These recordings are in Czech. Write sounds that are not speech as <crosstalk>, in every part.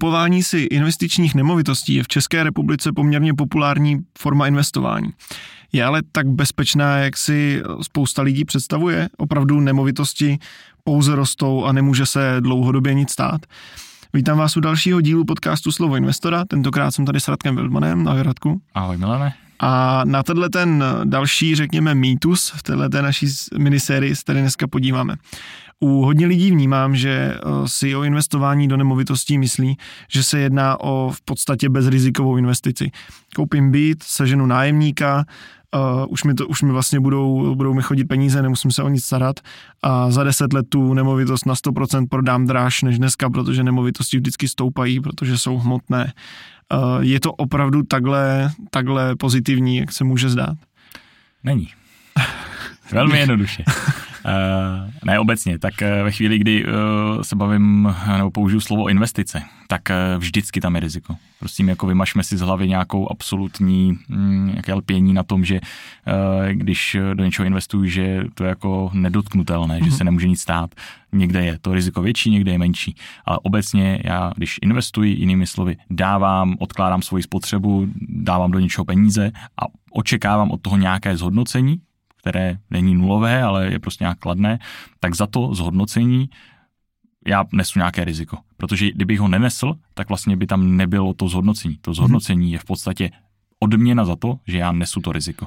Kupování si investičních nemovitostí je v České republice poměrně populární forma investování. Je ale tak bezpečná, jak si spousta lidí představuje? Opravdu nemovitosti pouze rostou a nemůže se dlouhodobě nic stát? Vítám vás u dalšího dílu podcastu Slovo investora. Tentokrát jsem tady s Radkem Wildmanem. Ahoj Radku. Ahoj Milane. A na tenhle ten další, řekněme, mýtus v této naší minisérii se tady dneska podíváme. U hodně lidí vnímám, že eh, si o investování do nemovitostí myslí, že se jedná o v podstatě bezrizikovou investici. Koupím byt, seženu nájemníka, Uh, už, mi to, už mi vlastně budou, budou mi chodit peníze, nemusím se o nic starat a za deset let tu nemovitost na 100% prodám dráž než dneska, protože nemovitosti vždycky stoupají, protože jsou hmotné. Uh, je to opravdu takhle, takhle pozitivní, jak se může zdát? Není. Velmi <laughs> jednoduše. Uh, ne obecně, tak uh, ve chvíli, kdy uh, se bavím nebo použiju slovo investice, tak vždycky tam je riziko. Prosím, jako vymašme si z hlavy nějakou absolutní mm, jaké lpění na tom, že když do něčeho investuju, že to je jako nedotknutelné, mm-hmm. že mhm. se nemůže nic stát. Někde je to riziko větší, někde je menší. Ale obecně já, když investuji, jinými slovy, dávám, odkládám svoji spotřebu, dávám do něčeho peníze a očekávám od toho nějaké zhodnocení, které není nulové, ale je prostě nějak kladné, tak za to zhodnocení já nesu nějaké riziko. Protože kdybych ho nenesl, tak vlastně by tam nebylo to zhodnocení. To zhodnocení je v podstatě odměna za to, že já nesu to riziko.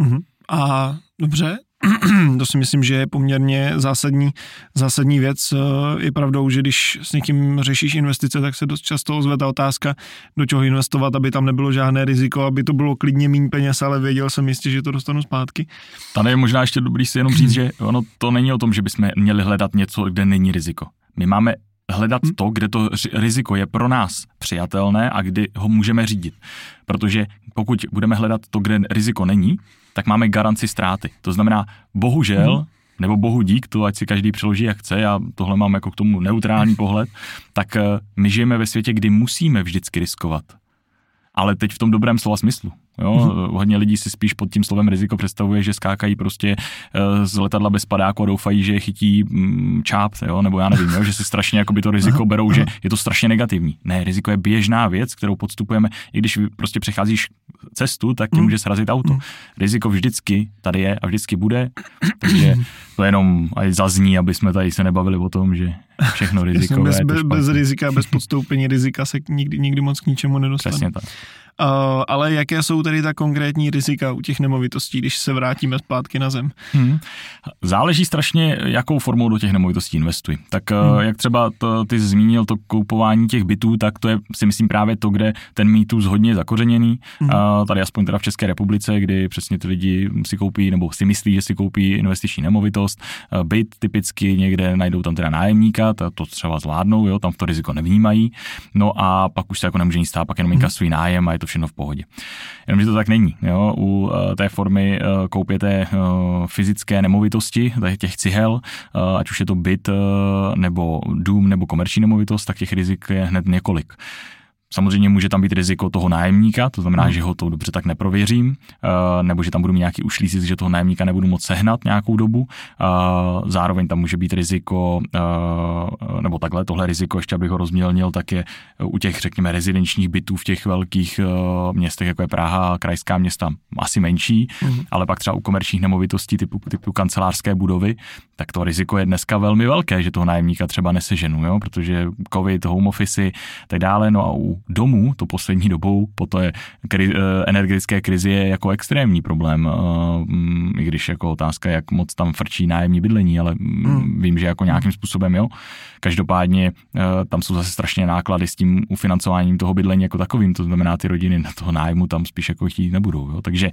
Uh-huh. A dobře, <clears throat> to si myslím, že je poměrně zásadní, zásadní věc. Eh, je pravdou, že když s někým řešíš investice, tak se dost často ozve ta otázka, do čeho investovat, aby tam nebylo žádné riziko, aby to bylo klidně méně peněz, ale věděl jsem jistě, že to dostanu zpátky. Tady je možná ještě dobrý si jenom říct, že ono to není o tom, že bychom měli hledat něco, kde není riziko. My máme hledat hmm. to, kde to riziko je pro nás přijatelné a kdy ho můžeme řídit. Protože pokud budeme hledat to, kde riziko není, tak máme garanci ztráty. To znamená, bohužel, hmm. nebo bohu dík, to ať si každý přeloží jak chce, já tohle mám jako k tomu neutrální pohled, tak eh, my žijeme ve světě, kdy musíme vždycky riskovat. Ale teď v tom dobrém slova smyslu. Jo? Mm-hmm. Hodně lidí si spíš pod tím slovem riziko představuje, že skákají prostě eh, z letadla bez padáku a doufají, že chytí mm, čáp, jo? nebo já nevím, jo? že si strašně by to riziko berou, že je to strašně negativní. Ne, riziko je běžná věc, kterou podstupujeme, i když prostě přecházíš cestu, tak ti mm. může srazit auto. Mm. Riziko vždycky tady je a vždycky bude, takže to jenom aj zazní, aby jsme tady se nebavili o tom, že všechno riziko bez, bez, bez rizika, bez podstoupení rizika se nikdy, nikdy moc k ničemu nedostane. Přesně tak. Uh, ale jaké jsou tedy ta konkrétní rizika u těch nemovitostí, když se vrátíme zpátky na zem? Hmm. Záleží strašně, jakou formou do těch nemovitostí investuji. Tak hmm. jak třeba to, ty zmínil to koupování těch bytů, tak to je si myslím právě to, kde ten mýtus hodně zakořeněný. Hmm. Uh, tady aspoň teda v České republice, kdy přesně ty lidi si koupí nebo si myslí, že si koupí investiční nemovitost. Byt typicky někde najdou tam teda nájemníka, to, to třeba zvládnou, jo, tam to riziko nevnímají. No a pak už se jako nemůže nic stát, pak jenom hmm. inkasují nájem a je to všechno v pohodě. Jenomže to tak není. Jo? U uh, té formy uh, koupěte uh, fyzické nemovitosti, těch cihel, ať už je to byt nebo dům nebo komerční nemovitost, tak těch rizik je hned několik. Samozřejmě může tam být riziko toho nájemníka, to znamená, hmm. že ho to dobře tak neprověřím, eh, nebo že tam budu mít nějaký ušlý zisk, že toho nájemníka nebudu moc sehnat nějakou dobu. Eh, zároveň tam může být riziko, eh, nebo takhle tohle riziko, ještě abych ho rozmělnil, tak je u těch, řekněme, rezidenčních bytů v těch velkých městech, jako je Praha, krajská města, asi menší, hmm. ale pak třeba u komerčních nemovitostí typu, typu kancelářské budovy, tak to riziko je dneska velmi velké, že toho nájemníka třeba neseženu, jo? protože covid, home office, tak dále. No a u domů to poslední dobou po té kri, eh, energetické krizi je jako extrémní problém, eh, mm, i když jako otázka, jak moc tam frčí nájemní bydlení, ale hmm. vím, že jako nějakým způsobem jo. Každopádně eh, tam jsou zase strašně náklady s tím ufinancováním toho bydlení jako takovým, to znamená ty rodiny na toho nájmu tam spíš jako chtít nebudou, jo. takže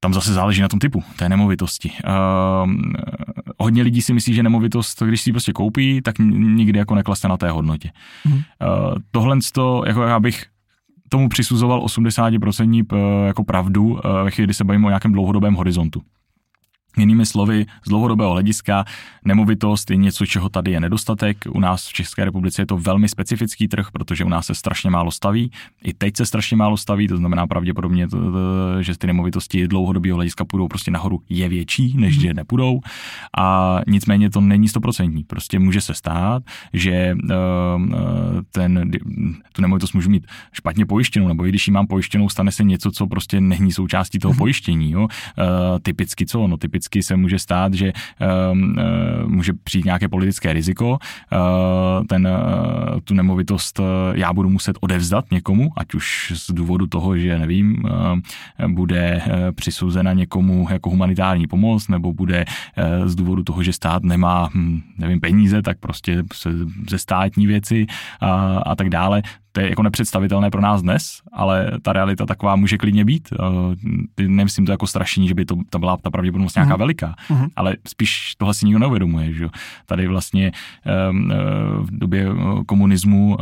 tam zase záleží na tom typu té nemovitosti. Uh, hodně lidí si myslí, že nemovitost, když si ji prostě koupí, tak nikdy jako neklesne na té hodnotě. Mm. Uh, tohle to, jako já bych tomu přisuzoval 80% jako pravdu ve chvíli, kdy se bavíme o nějakém dlouhodobém horizontu. Jinými slovy, z dlouhodobého hlediska nemovitost je něco, čeho tady je nedostatek. U nás v České republice je to velmi specifický trh, protože u nás se strašně málo staví. I teď se strašně málo staví, to znamená pravděpodobně, že ty nemovitosti dlouhodobého hlediska půjdou prostě nahoru je větší, než mhm. že nepůjdou. A nicméně to není stoprocentní. Prostě může se stát, že uh, ten, tu nemovitost můžu mít špatně pojištěnou, nebo i když ji mám pojištěnou, stane se něco, co prostě není součástí toho mhm. pojištění. Jo? Uh, typicky co? No typicky vždycky se může stát, že um, uh, může přijít nějaké politické riziko, uh, ten, uh, tu nemovitost já budu muset odevzdat někomu, ať už z důvodu toho, že nevím, bude přisouzena někomu jako humanitární pomoc, nebo bude z důvodu toho, že stát nemá, hm, nevím, peníze, tak prostě se, ze státní věci a, a tak dále to je jako nepředstavitelné pro nás dnes, ale ta realita taková může klidně být. Ty nemyslím to jako strašení, že by to, to byla ta pravděpodobnost nějaká mm. veliká, mm. ale spíš tohle si nikdo neuvědomuje. Že? Tady vlastně um, v době eh, komunismu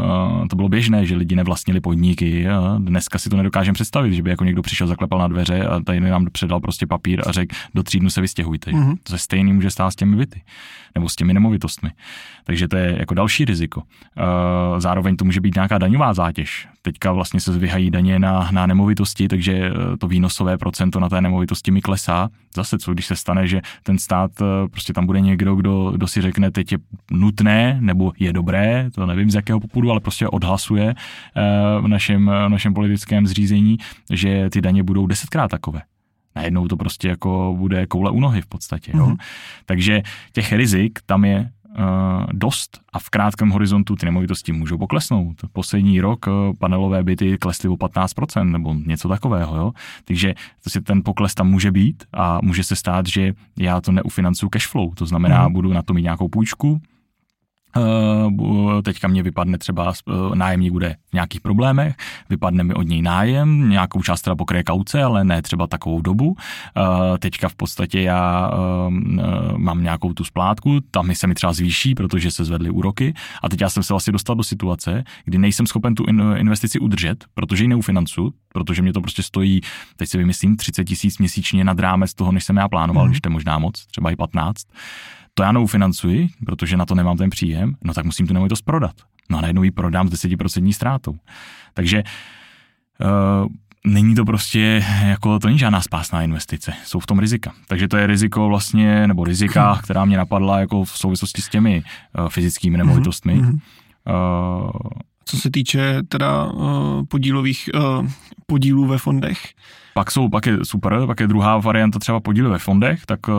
to bylo běžné, že lidi nevlastnili podniky. Dneska si to nedokážeme představit, že by jako někdo přišel, zaklepal na dveře a tady nám předal prostě papír a řekl, do tří dnů se vystěhujte. Mm. To se stejný může stát s těmi byty nebo s těmi nemovitostmi. Takže to je jako další riziko. Uh, zároveň to může být nějaká daňová zátěž. Teďka vlastně se zvyhají daně na, na nemovitosti, takže eh, to výnosové procento na té nemovitosti mi klesá. Zase, co když se stane, že ten stát eh, prostě tam bude někdo, kdo, kdo si řekne, teď je nutné nebo je dobré, to nevím z jakého popudu, ale prostě odhlasuje eh, v našem, v našem politickém zřízení, že ty daně budou desetkrát takové najednou to prostě jako bude koule u nohy v podstatě. Jo? Mm-hmm. Takže těch rizik tam je uh, dost a v krátkém horizontu ty nemovitosti můžou poklesnout. Poslední rok uh, panelové byty klesly o 15% nebo něco takového. Jo? Takže to ten pokles tam může být a může se stát, že já to neufinancuju cashflow. To znamená, mm. budu na to mít nějakou půjčku, Eh, teďka mě vypadne třeba eh, nájemník bude v nějakých problémech, vypadne mi od něj nájem, nějakou část teda pokryje kauce, ale ne třeba takovou dobu. Eh, teďka v podstatě já mám nějakou tu splátku, tam se mi třeba zvýší, protože se zvedly úroky a teď já jsem se vlastně dostal do situace, kdy nejsem schopen tu investici udržet, protože ji neufinancu, protože mě to prostě stojí, teď si vymyslím, 30 tisíc měsíčně nad rámec toho, než jsem já plánoval, mm. když to je možná moc, třeba i 15 to já neufinancuji, protože na to nemám ten příjem, no tak musím tu nemovitost prodat. No a najednou ji prodám s 10% ztrátou. Takže uh, není to prostě, jako to není žádná spásná investice, jsou v tom rizika. Takže to je riziko vlastně, nebo rizika, hmm. která mě napadla jako v souvislosti s těmi uh, fyzickými nemovitostmi. Uh, Co se týče teda uh, podílových uh, podílů ve fondech, pak jsou, pak je super, pak je druhá varianta třeba podíly ve fondech, tak uh,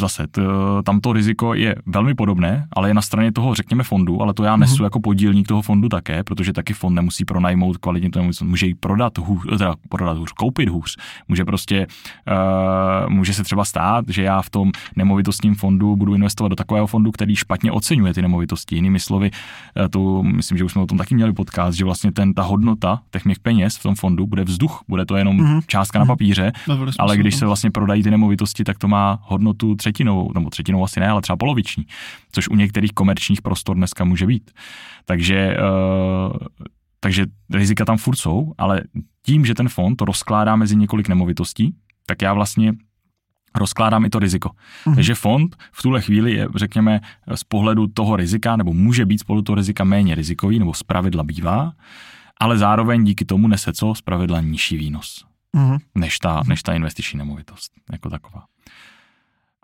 zase t, tam to riziko je velmi podobné, ale je na straně toho, řekněme, fondu, ale to já nesu mm-hmm. jako podílník toho fondu také, protože taky fond nemusí pronajmout kvalitně to může ji prodat hůř, teda prodat hůř, koupit hůř. Může prostě, uh, může se třeba stát, že já v tom nemovitostním fondu budu investovat do takového fondu, který špatně oceňuje ty nemovitosti. Jinými slovy, uh, to myslím, že už jsme o tom taky měli podcast, že vlastně ten, ta hodnota těch mých peněz v tom fondu bude vzduch, bude to jenom mm-hmm částka na mhm. papíře, ale když se vlastně prodají ty nemovitosti, tak to má hodnotu třetinou, nebo třetinou asi ne, ale třeba poloviční, což u některých komerčních prostor dneska může být. Takže, uh, takže rizika tam furt jsou, ale tím, že ten fond to rozkládá mezi několik nemovitostí, tak já vlastně rozkládám i to riziko. Mm. Takže fond v tuhle chvíli je, řekněme, z pohledu toho rizika, nebo může být z pohledu toho rizika méně rizikový, nebo zpravidla bývá, ale zároveň díky tomu nese co? Zpravidla nižší výnos mm-hmm. než, ta, než ta investiční nemovitost jako taková.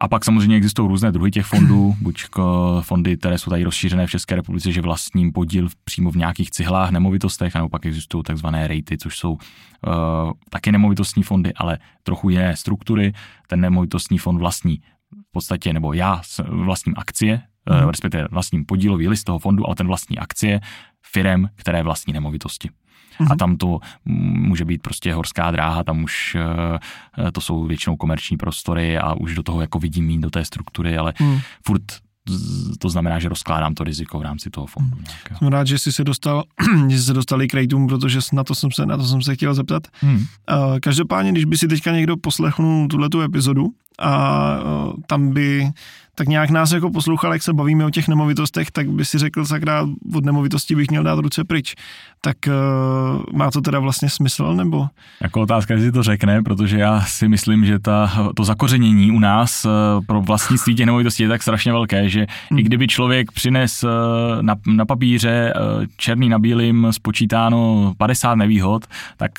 A pak samozřejmě existují různé druhy těch fondů, <clears throat> buď fondy, které jsou tady rozšířené v České republice, že vlastním podíl přímo v nějakých cihlách, nemovitostech, nebo pak existují takzvané rejty, což jsou uh, taky nemovitostní fondy, ale trochu jiné struktury. Ten nemovitostní fond vlastní v podstatě, nebo já vlastním akcie, mm. respektive vlastním podílový list toho fondu, ale ten vlastní akcie firem, které vlastní nemovitosti a mhm. tam to může být prostě horská dráha, tam už eh, to jsou většinou komerční prostory a už do toho jako vidím mít do té struktury, ale mm. furt to znamená, že rozkládám to riziko v rámci toho fondu. Hmm. Jsem rád, že jsi se dostal, <clears throat> že jsi se dostali k rejtům, protože na to jsem se, na to jsem se chtěl zeptat. Hmm. Každopádně, když by si teďka někdo poslechnul tuhletu epizodu a tam by tak nějak nás jako poslouchal, jak se bavíme o těch nemovitostech, tak by si řekl, sakra, od nemovitosti bych měl dát ruce pryč. Tak uh, má to teda vlastně smysl, nebo? Jako otázka, jestli to řekne, protože já si myslím, že ta, to zakořenění u nás uh, pro vlastnictví těch nemovitostí je tak strašně velké, že hmm. i kdyby člověk přines uh, na, na papíře uh, černý na bílým spočítáno 50 nevýhod, tak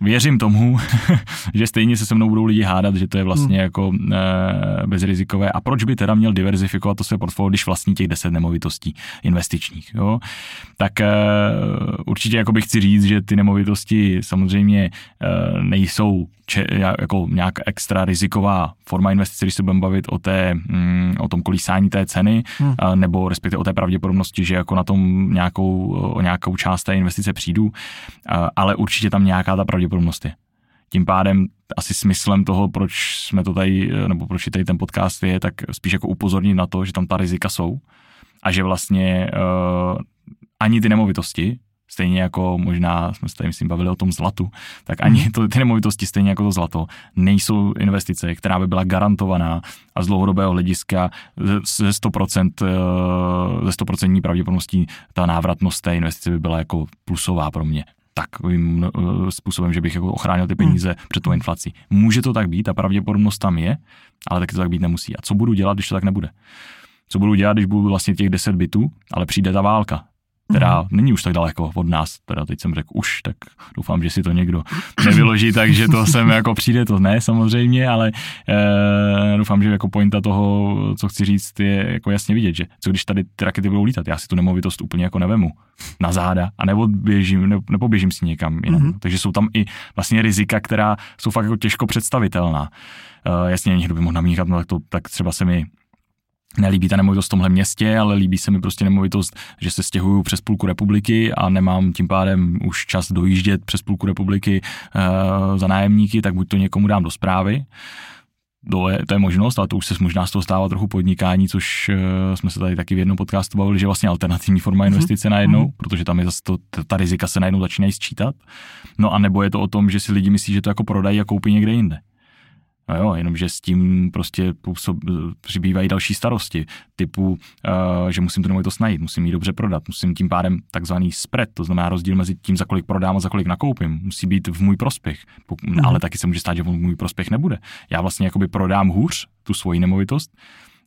věřím tomu, <laughs> že stejně se se mnou budou lidi hádat, že to je vlastně hmm. jako e, bezrizikové. A proč by teda měl diverzifikovat to své portfolio, když vlastní těch 10 nemovitostí investičních? Jo? Tak e, určitě jako bych chci říct, že ty nemovitosti samozřejmě e, nejsou če, jako nějak extra riziková forma investice, když se budeme bavit o, té, mm, o tom kolísání té ceny, hmm. nebo respektive o té pravděpodobnosti, že jako na tom nějakou, o nějakou část té investice přijdu, ale určitě tam nějaká ta pravděpodobnost je. Tím pádem asi smyslem toho, proč jsme to tady, nebo proč tady ten podcast je, tak spíš jako upozornit na to, že tam ta rizika jsou a že vlastně uh, ani ty nemovitosti, stejně jako možná jsme se tady myslím bavili o tom zlatu, tak ani mhm. to, ty nemovitosti, stejně jako to zlato, nejsou investice, která by byla garantovaná a z dlouhodobého hlediska ze 100%, eh, ze 100% pravděpodobností ta návratnost té investice by byla jako plusová pro mě takovým eh, způsobem, že bych jako ochránil ty peníze hmm. před tou inflací. Může to tak být, a pravděpodobnost tam je, ale taky to tak být nemusí. A co budu dělat, když to tak nebude? Co budu dělat, když budu vlastně těch 10 bytů, ale přijde ta válka? Která mm-hmm. není už tak daleko od nás, teda teď jsem řekl už, tak doufám, že si to někdo nevyloží, takže to sem jako přijde, to ne samozřejmě, ale e, doufám, že jako pointa toho, co chci říct, je jako jasně vidět, že co když tady ty rakety budou lítat, já si tu nemovitost úplně jako nevemu na záda a nebo běžím, ne, nepoběžím si někam jinam. Mm-hmm. Takže jsou tam i vlastně rizika, která jsou fakt jako těžko představitelná. E, jasně, někdo by mohl namíchat, no tak, to, tak třeba se mi nelíbí ta nemovitost v tomhle městě, ale líbí se mi prostě nemovitost, že se stěhuju přes půlku republiky a nemám tím pádem už čas dojíždět přes půlku republiky uh, za nájemníky, tak buď to někomu dám do zprávy, to je, to je možnost, ale to už se možná z toho stává trochu podnikání, což uh, jsme se tady taky v jednom podcastu bavili, že vlastně alternativní forma mhm. investice mm-hmm. najednou, mm-hmm. protože tam je zase to, ta rizika se najednou začínají sčítat. No a nebo je to o tom, že si lidi myslí, že to jako prodají a koupí někde jinde. No jo, jenomže s tím prostě působ, přibývají další starosti, typu, uh, že musím tu nemovitost najít, musím ji dobře prodat, musím tím pádem takzvaný spread, to znamená rozdíl mezi tím, za kolik prodám a za kolik nakoupím, musí být v můj prospěch, Pok- mm. ale taky se může stát, že v můj prospěch nebude. Já vlastně jakoby prodám hůř tu svoji nemovitost,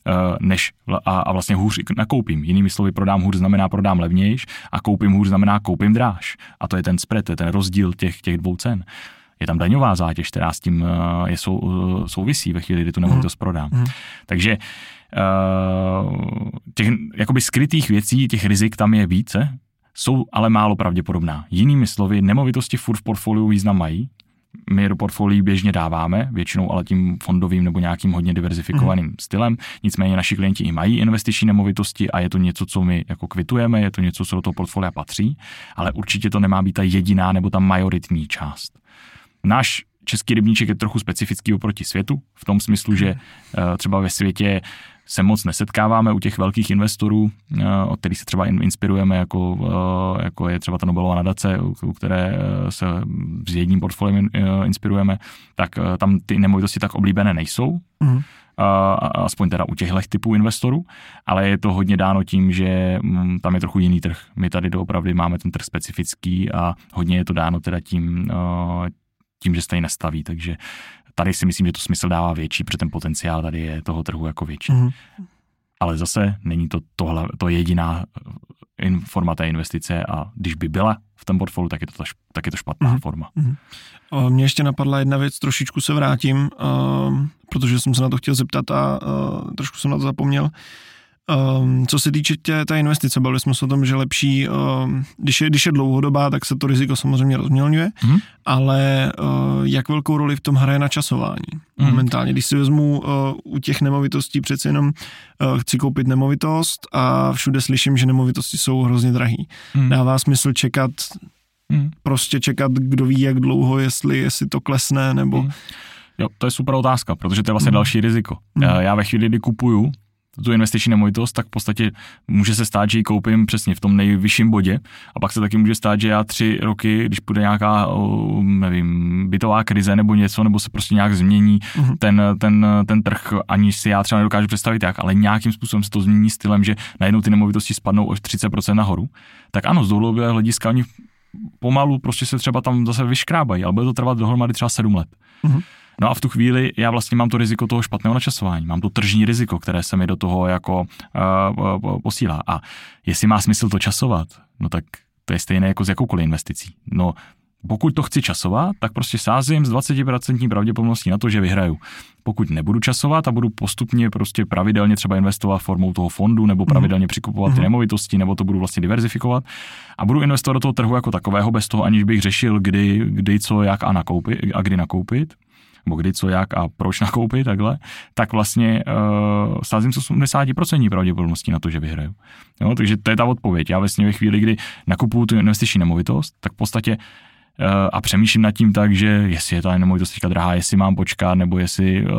uh, než a, a vlastně hůř nakoupím. Jinými slovy, prodám hůř znamená prodám levnějš a koupím hůř znamená koupím dráž. A to je ten spread, to je ten rozdíl těch, těch dvou cen je tam daňová zátěž, která s tím eh, je sou, eh, souvisí ve chvíli, kdy tu nemovitost mhm. prodám. Mm. Takže uh, těch jakoby skrytých věcí, těch rizik tam je více, jsou ale málo pravděpodobná. Jinými slovy, nemovitosti furt v portfoliu význam mají, my do portfolií běžně dáváme, většinou ale tím fondovým nebo nějakým hodně diverzifikovaným mm. stylem. Nicméně naši klienti i mají investiční nemovitosti a je to něco, co my jako kvitujeme, je to něco, co do toho portfolia patří, ale určitě to nemá být ta jediná nebo ta majoritní část. Náš český rybníček je trochu specifický oproti světu, v tom smyslu, že eh, třeba ve světě se moc nesetkáváme u těch velkých investorů, eh, od kterých se třeba inspirujeme, jako, eh, jako je třeba ta Nobelová nadace, u které se s jedním portfoliem inspirujeme, tak tam ty nemovitosti tak oblíbené nejsou. Mm. aspoň teda u těchto typů investorů, ale je to hodně dáno tím, že mm, tam je trochu jiný trh. My tady doopravdy máme ten trh specifický a hodně je to dáno teda tím, tím, že se tady nestaví, takže tady si myslím, že to smysl dává větší, protože ten potenciál tady je toho trhu jako větší. Mm-hmm. Ale zase není to tohle, to jediná eh, forma té investice a když by byla v tom portfoliu, tak je to, tak je to špatná mm-hmm. forma. Mm-hmm. Mně ještě napadla jedna věc, trošičku se vrátím, uh, protože jsem se na to chtěl zeptat a uh, trošku jsem na to zapomněl. Uh, Um, co se týče tě, té investice, bavili jsme se o tom, že lepší, um, když, je, když je dlouhodobá, tak se to riziko samozřejmě rozmělňuje, mm. ale uh, jak velkou roli v tom hraje načasování mm. momentálně. Když si vezmu uh, u těch nemovitostí přece jenom uh, chci koupit nemovitost a všude slyším, že nemovitosti jsou hrozně drahý. Mm. Dává smysl čekat, mm. prostě čekat, kdo ví jak dlouho, jestli, jestli to klesne, nebo... Mm. Jo, to je super otázka, protože to je vlastně mm. další riziko. Mm. Já ve chvíli, kdy kupuju, tu investiční nemovitost, tak v podstatě může se stát, že ji koupím přesně v tom nejvyšším bodě a pak se taky může stát, že já tři roky, když bude nějaká, nevím, bytová krize nebo něco, nebo se prostě nějak změní mm-hmm. ten, ten, ten trh, ani si já třeba nedokážu představit jak, ale nějakým způsobem se to změní stylem, že najednou ty nemovitosti spadnou o 30% nahoru, tak ano, z dlouhodobého hlediska oni pomalu prostě se třeba tam zase vyškrábají, ale bude to trvat dohromady třeba 7 let. Mm-hmm. No a v tu chvíli já vlastně mám to riziko toho špatného načasování, mám to tržní riziko, které se mi do toho jako uh, posílá. A jestli má smysl to časovat, no tak to je stejné jako s jakoukoliv investicí. No pokud to chci časovat, tak prostě sázím s 20% pravděpodobností na to, že vyhraju. Pokud nebudu časovat a budu postupně prostě pravidelně třeba investovat formou toho fondu nebo pravidelně přikupovat ty mhm. nemovitosti, nebo to budu vlastně diverzifikovat a budu investovat do toho trhu jako takového bez toho, aniž bych řešil, kdy, kdy co, jak a, nakoupit, a kdy nakoupit, nebo kdy, co, jak a proč nakoupit takhle, tak vlastně uh, sázím s 80% pravděpodobností na to, že vyhraju. Jo, takže to je ta odpověď. Já vlastně ve chvíli, kdy nakupuju tu investiční nemovitost, tak v podstatě uh, a přemýšlím nad tím tak, že jestli je ta nemovitost teďka drahá, jestli mám počkat, nebo jestli uh,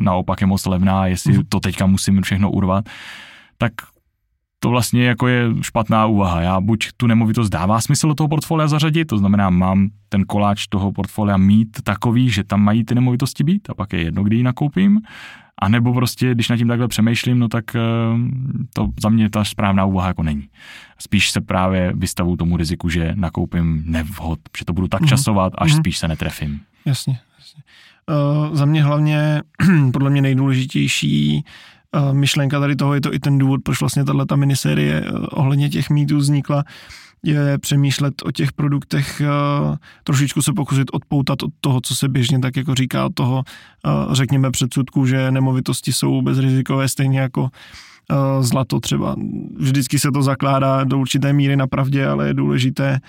naopak je moc levná, jestli mm. to teďka musím všechno urvat, tak to vlastně jako je špatná úvaha. Já buď tu nemovitost dává smysl do toho portfolia zařadit, to znamená, mám ten koláč toho portfolia mít takový, že tam mají ty nemovitosti být a pak je jedno, kdy ji nakoupím, a nebo prostě, když nad tím takhle přemýšlím, no tak eh, to za mě ta správná úvaha jako není. Spíš se právě vystavu tomu riziku, že nakoupím nevhod, že to budu tak mm-hmm. časovat, až mm-hmm. spíš se netrefím. Jasně. jasně. Uh, za mě hlavně, <clears throat> podle mě nejdůležitější myšlenka tady toho je to i ten důvod, proč vlastně tato miniserie eh, ohledně těch mýtů vznikla, je přemýšlet o těch produktech, eh, trošičku se pokusit odpoutat od toho, co se běžně tak jako říká, od toho, eh, řekněme, předsudku, že nemovitosti jsou bezrizikové, stejně jako zlato třeba. Vždycky se to zakládá do určité míry na pravdě, ale je důležité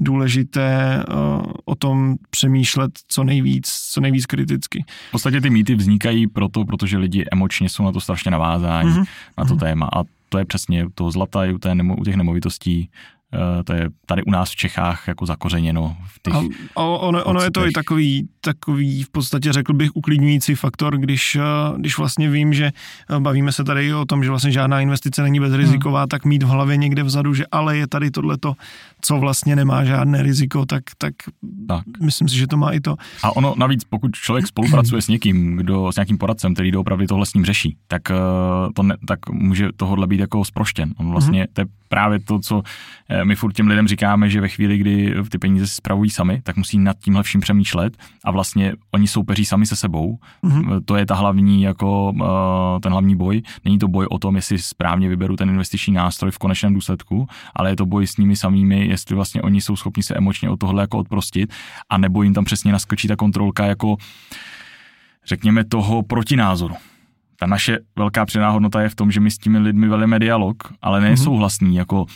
důležité uh, o tom přemýšlet co nejvíc, co nejvíc kriticky. V podstatě ty mýty vznikají proto, protože lidi emočně jsou na to strašně navázáni, mm-hmm. na to mm-hmm. téma. A to je přesně to zlata i u, té u těch nemovitostí Eh, to je tady u nás v Čechách jako zakořeněno. V těch a, a ono, ono je to i takový, takový v podstatě řekl bych uklidňující faktor, když, eh, když vlastně vím, že eh, bavíme se tady o tom, že vlastně žádná investice není bezriziková, hmm. tak mít v hlavě někde vzadu, že ale je tady tohleto, co vlastně nemá žádné riziko, tak, tak, tak. myslím si, že to má i to. A ono navíc, pokud člověk spolupracuje s někým, kdo s nějakým poradcem, který doopravdy tohle s ním řeší, tak, to ne, tak může tohle být jako sproštěn. On vlastně, hmm. to je právě to, co my furt těm lidem říkáme, že ve chvíli, kdy ty peníze si spravují sami, tak musí nad tímhle vším přemýšlet a vlastně oni soupeří sami se sebou. Mm-hmm. To je ta hlavní, jako uh, ten hlavní boj. Není to boj o tom, jestli správně vyberu ten investiční nástroj v konečném důsledku, ale je to boj s nimi samými, jestli vlastně oni jsou schopni se emočně od tohle jako odprostit a nebo jim tam přesně naskočí ta kontrolka jako řekněme toho protinázoru ta naše velká přidaná hodnota je v tom, že my s těmi lidmi vedeme dialog, ale nesouhlasný, mm-hmm. jako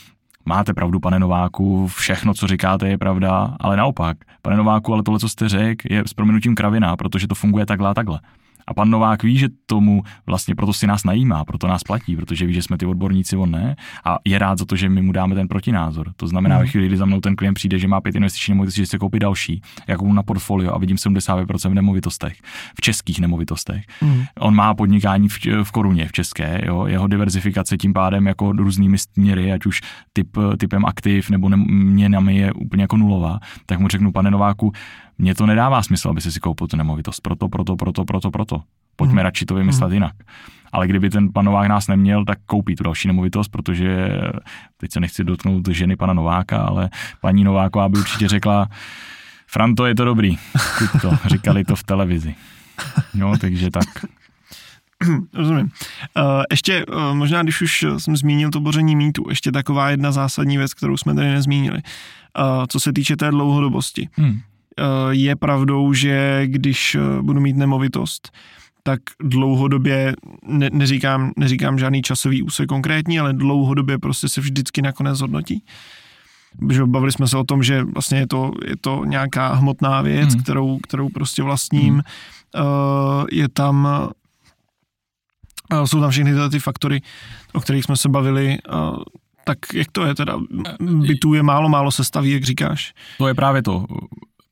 máte pravdu, pane Nováku, všechno, co říkáte, je pravda, ale naopak, pane Nováku, ale tohle, co jste řekl, je s prominutím kravina, protože to funguje takhle a takhle. A pan Novák ví, že tomu vlastně proto si nás najímá, proto nás platí, protože ví, že jsme ty odborníci, on ne. A je rád za to, že my mu dáme ten protinázor. To znamená, ve chvíli, kdy za mnou ten klient přijde, že má pět investiční nemovitostí, že se koupí další, jako na portfolio a vidím 75% v nemovitostech, v českých nemovitostech. Mm. On má podnikání v, v koruně, v české, jo, jeho diverzifikace tím pádem jako různými směry, ať už typ, typem aktiv nebo měnami je úplně jako nulová, tak mu řeknu, pane Nováku, mně to nedává smysl, aby si si koupil tu nemovitost. Proto, proto, proto, proto, proto. Pojďme hmm. radši to vymyslet hmm. jinak. Ale kdyby ten pan Novák nás neměl, tak koupí tu další nemovitost, protože teď se nechci dotknout ženy pana Nováka, ale paní Nováková by určitě řekla, Franto, je to dobrý. to, říkali to v televizi. No, takže tak. <clears throat> Rozumím. Uh, ještě uh, možná, když už jsem zmínil to boření mýtu, ještě taková jedna zásadní věc, kterou jsme tady nezmínili. Uh, co se týče té dlouhodobosti. Hmm. Eh, je pravdou, že když eh, budu mít nemovitost, tak dlouhodobě, ne, neříkám, neříkám žádný časový úsek konkrétní, ale dlouhodobě prostě se vždycky nakonec hodnotí. Že bavili jsme se o tom, že vlastně je to, je to nějaká hmotná věc, hmm. kterou, kterou prostě vlastním. Hmm. Uh, je tam jsou tam všechny ty faktory, o kterých jsme se bavili. Tak jak to je teda? Bytů je málo, málo se staví, jak říkáš? To je právě to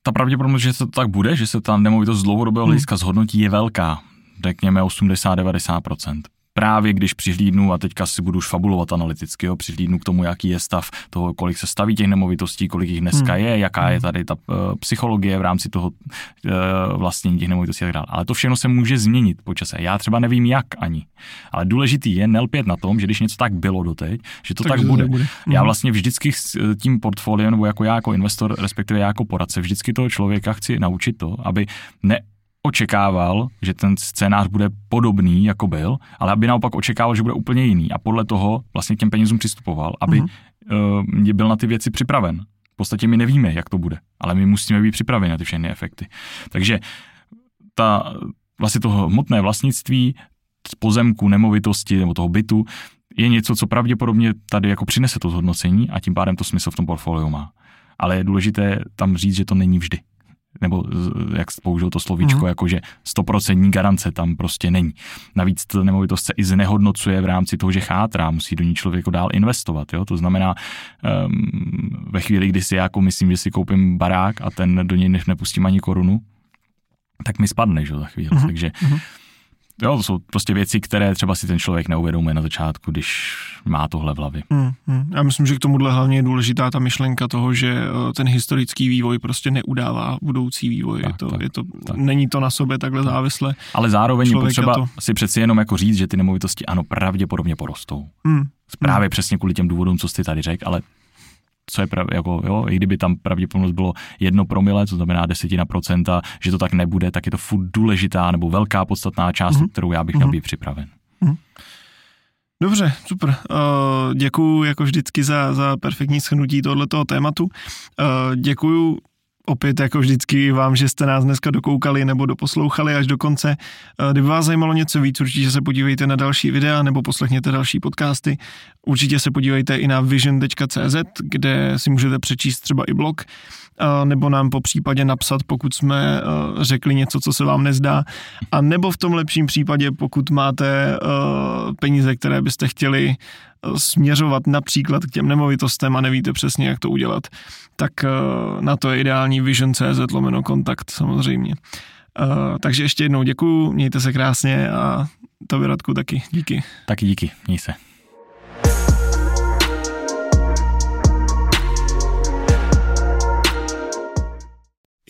ta pravděpodobnost, že to tak bude, že se ta nemovitost z dlouhodobého hmm. hlediska zhodnotí, je velká. Řekněme 80-90%. Právě když přihlídnu, a teďka si budu už fabulovat analyticky, jo, přihlídnu k tomu, jaký je stav toho, kolik se staví těch nemovitostí, kolik jich dneska hmm. je, jaká je hmm. tady ta uh, psychologie v rámci toho uh, vlastnění těch nemovitostí a tak dále. Ale to všechno se může změnit po čase. Já třeba nevím jak ani. Ale důležitý je nelpět na tom, že když něco tak bylo doteď, že to tak, tak bude. bude. Já hmm. vlastně vždycky s eh, tím portfoliem, nebo jako já jako investor, respektive já jako poradce, vždycky toho člověka chci naučit to, aby ne očekával, že ten scénář bude podobný, jako byl, ale aby naopak očekával, že bude úplně jiný a podle toho vlastně k těm penězům přistupoval, aby mm-hmm. uh, byl na ty věci připraven. V podstatě my nevíme, jak to bude, ale my musíme být připraveni na ty všechny efekty. Takže ta, vlastně toho hmotné vlastnictví z pozemku, nemovitosti nebo toho bytu je něco, co pravděpodobně tady jako přinese to zhodnocení a tím pádem to smysl v tom portfoliu má. Ale je důležité tam říct, že to není vždy nebo jak použil to slovíčko, mm. jako že stoprocentní garance tam prostě není. Navíc ta nemovitost se i znehodnocuje v rámci toho, že chátrá, musí do ní člověk dál investovat. Jo? To znamená, um, ve chvíli, kdy si jako myslím, že si koupím barák a ten do něj nepustím ani korunu, tak mi spadne, že za chvíli. Mm. Takže mm Jo, to jsou prostě věci, které třeba si ten člověk neuvědomuje na začátku, když má tohle v hlavě. Hmm, hmm. Já myslím, že k tomuhle hlavně je důležitá ta myšlenka toho, že eh, ten historický vývoj prostě neudává budoucí vývoj. Tak, je to, tak, je to, tak. Není to na sobě takhle tak. závislé. Ale zároveň je potřeba to... si přeci jenom jako říct, že ty nemovitosti ano, pravděpodobně porostou. Hmm. Právě hmm. přesně kvůli těm důvodům, co jsi tady řekl, ale co je pravě, jako, jo, i kdyby tam pravděpodobnost bylo jedno promile, co znamená desetina procenta, že to tak nebude, tak je to furt důležitá nebo velká podstatná část, mm-hmm. kterou já bych měl mhm. být připraven. Mm-hmm. Dobře, super. Uh, děkuju jako vždycky za, za perfektní shrnutí tohoto tématu. Uh, děkuju opět jako vždycky vám, že jste nás dneska dokoukali nebo doposlouchali až do konce. Eh, kdyby vás zajímalo něco víc, určitě se podívejte na další videa nebo poslechněte další podcasty. Určitě se podívejte i na vision.cz, kde si můžete přečíst třeba i blog, nebo nám po případě napsat, pokud jsme eh, řekli něco, co se vám nezdá, a nebo v tom lepším případě, pokud máte peníze, které byste chtěli směřovat například k těm nemovitostem a nevíte přesně, jak to udělat, tak na to je ideální vision.cz lomeno kontakt samozřejmě. Takže ještě jednou děkuju, mějte se krásně a to Radku taky díky. Taky díky, měj se.